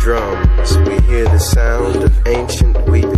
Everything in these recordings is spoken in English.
drums, we hear the sound of ancient weeping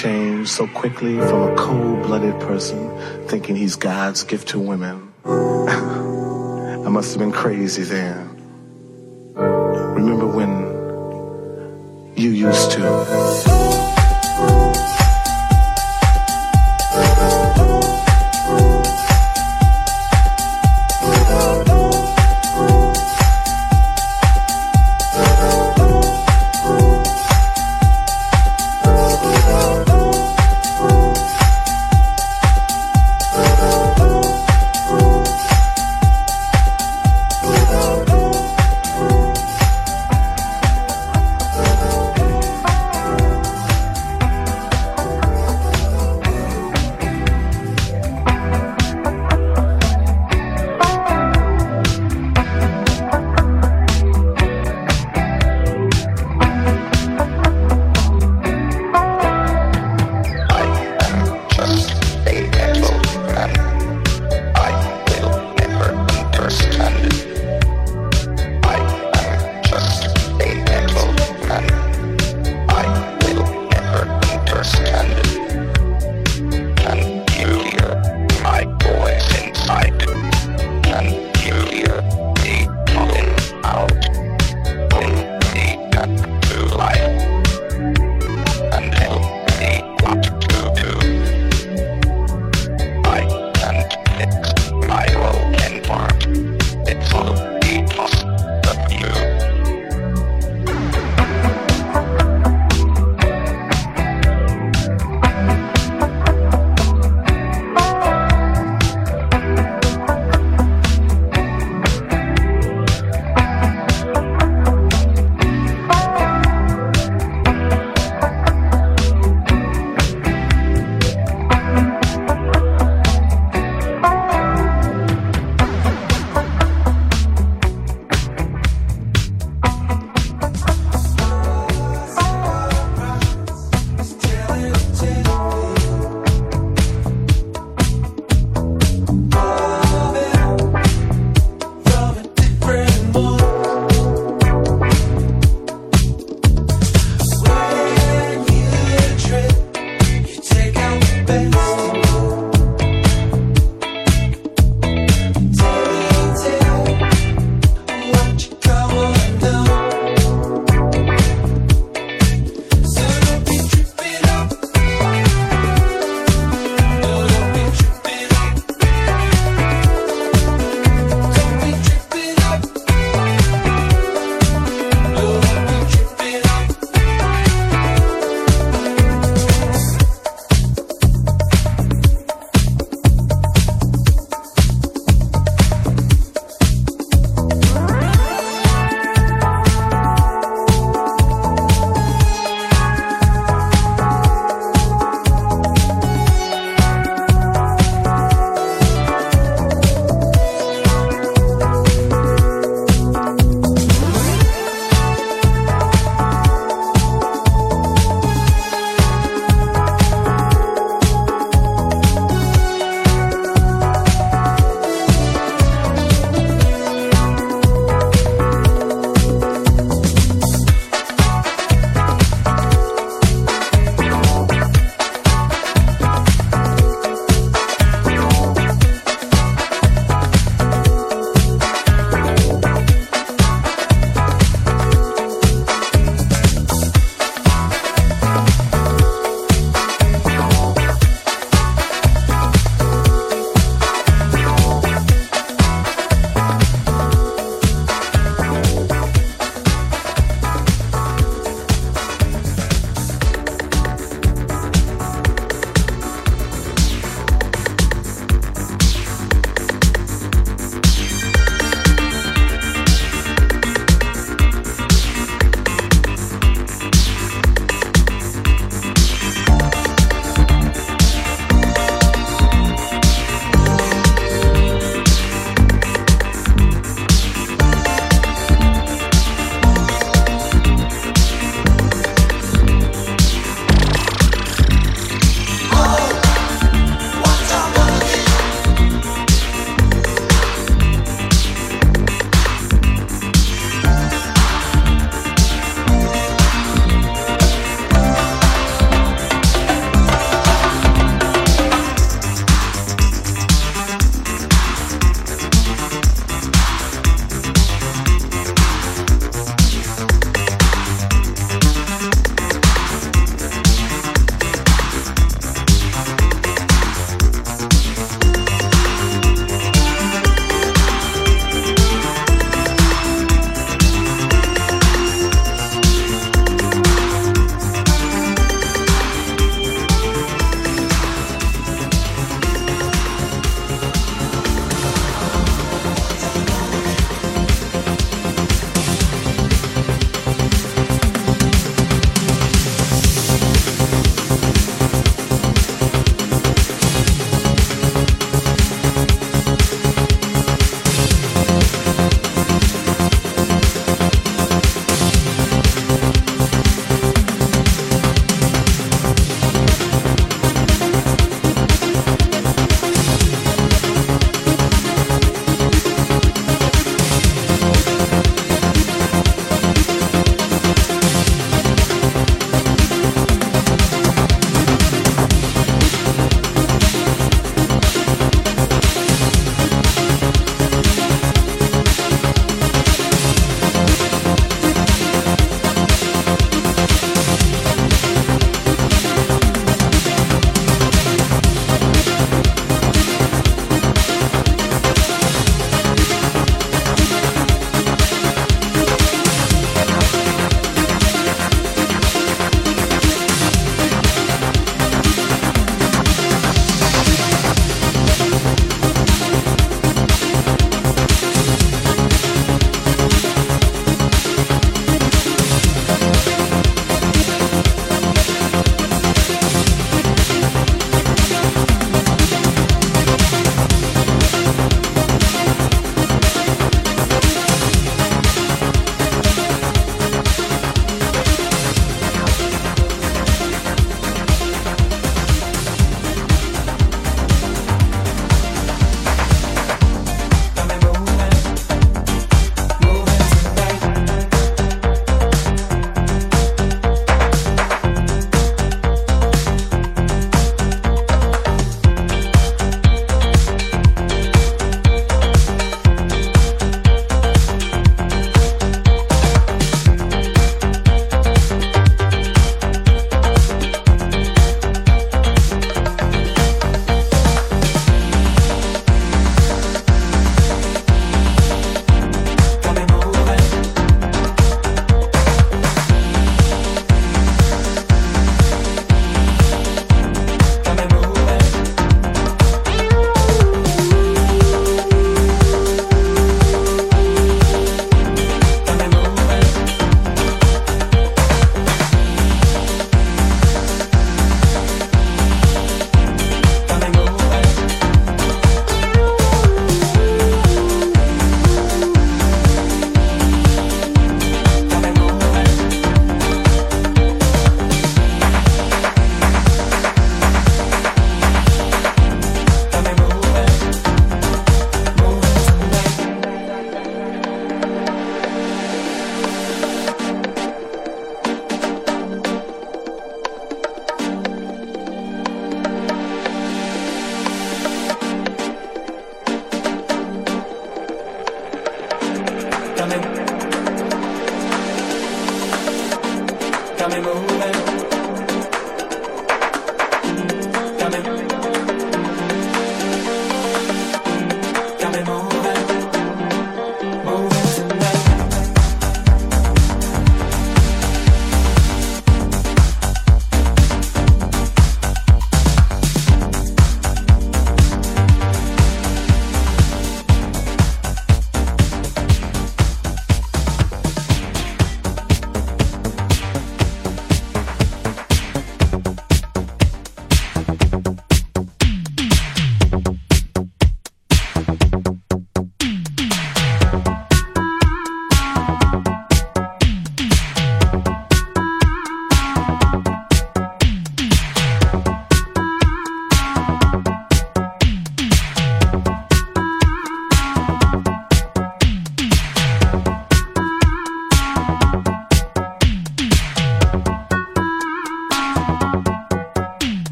change so quickly from a cold blooded person thinking he's God's gift to women. I must have been crazy then.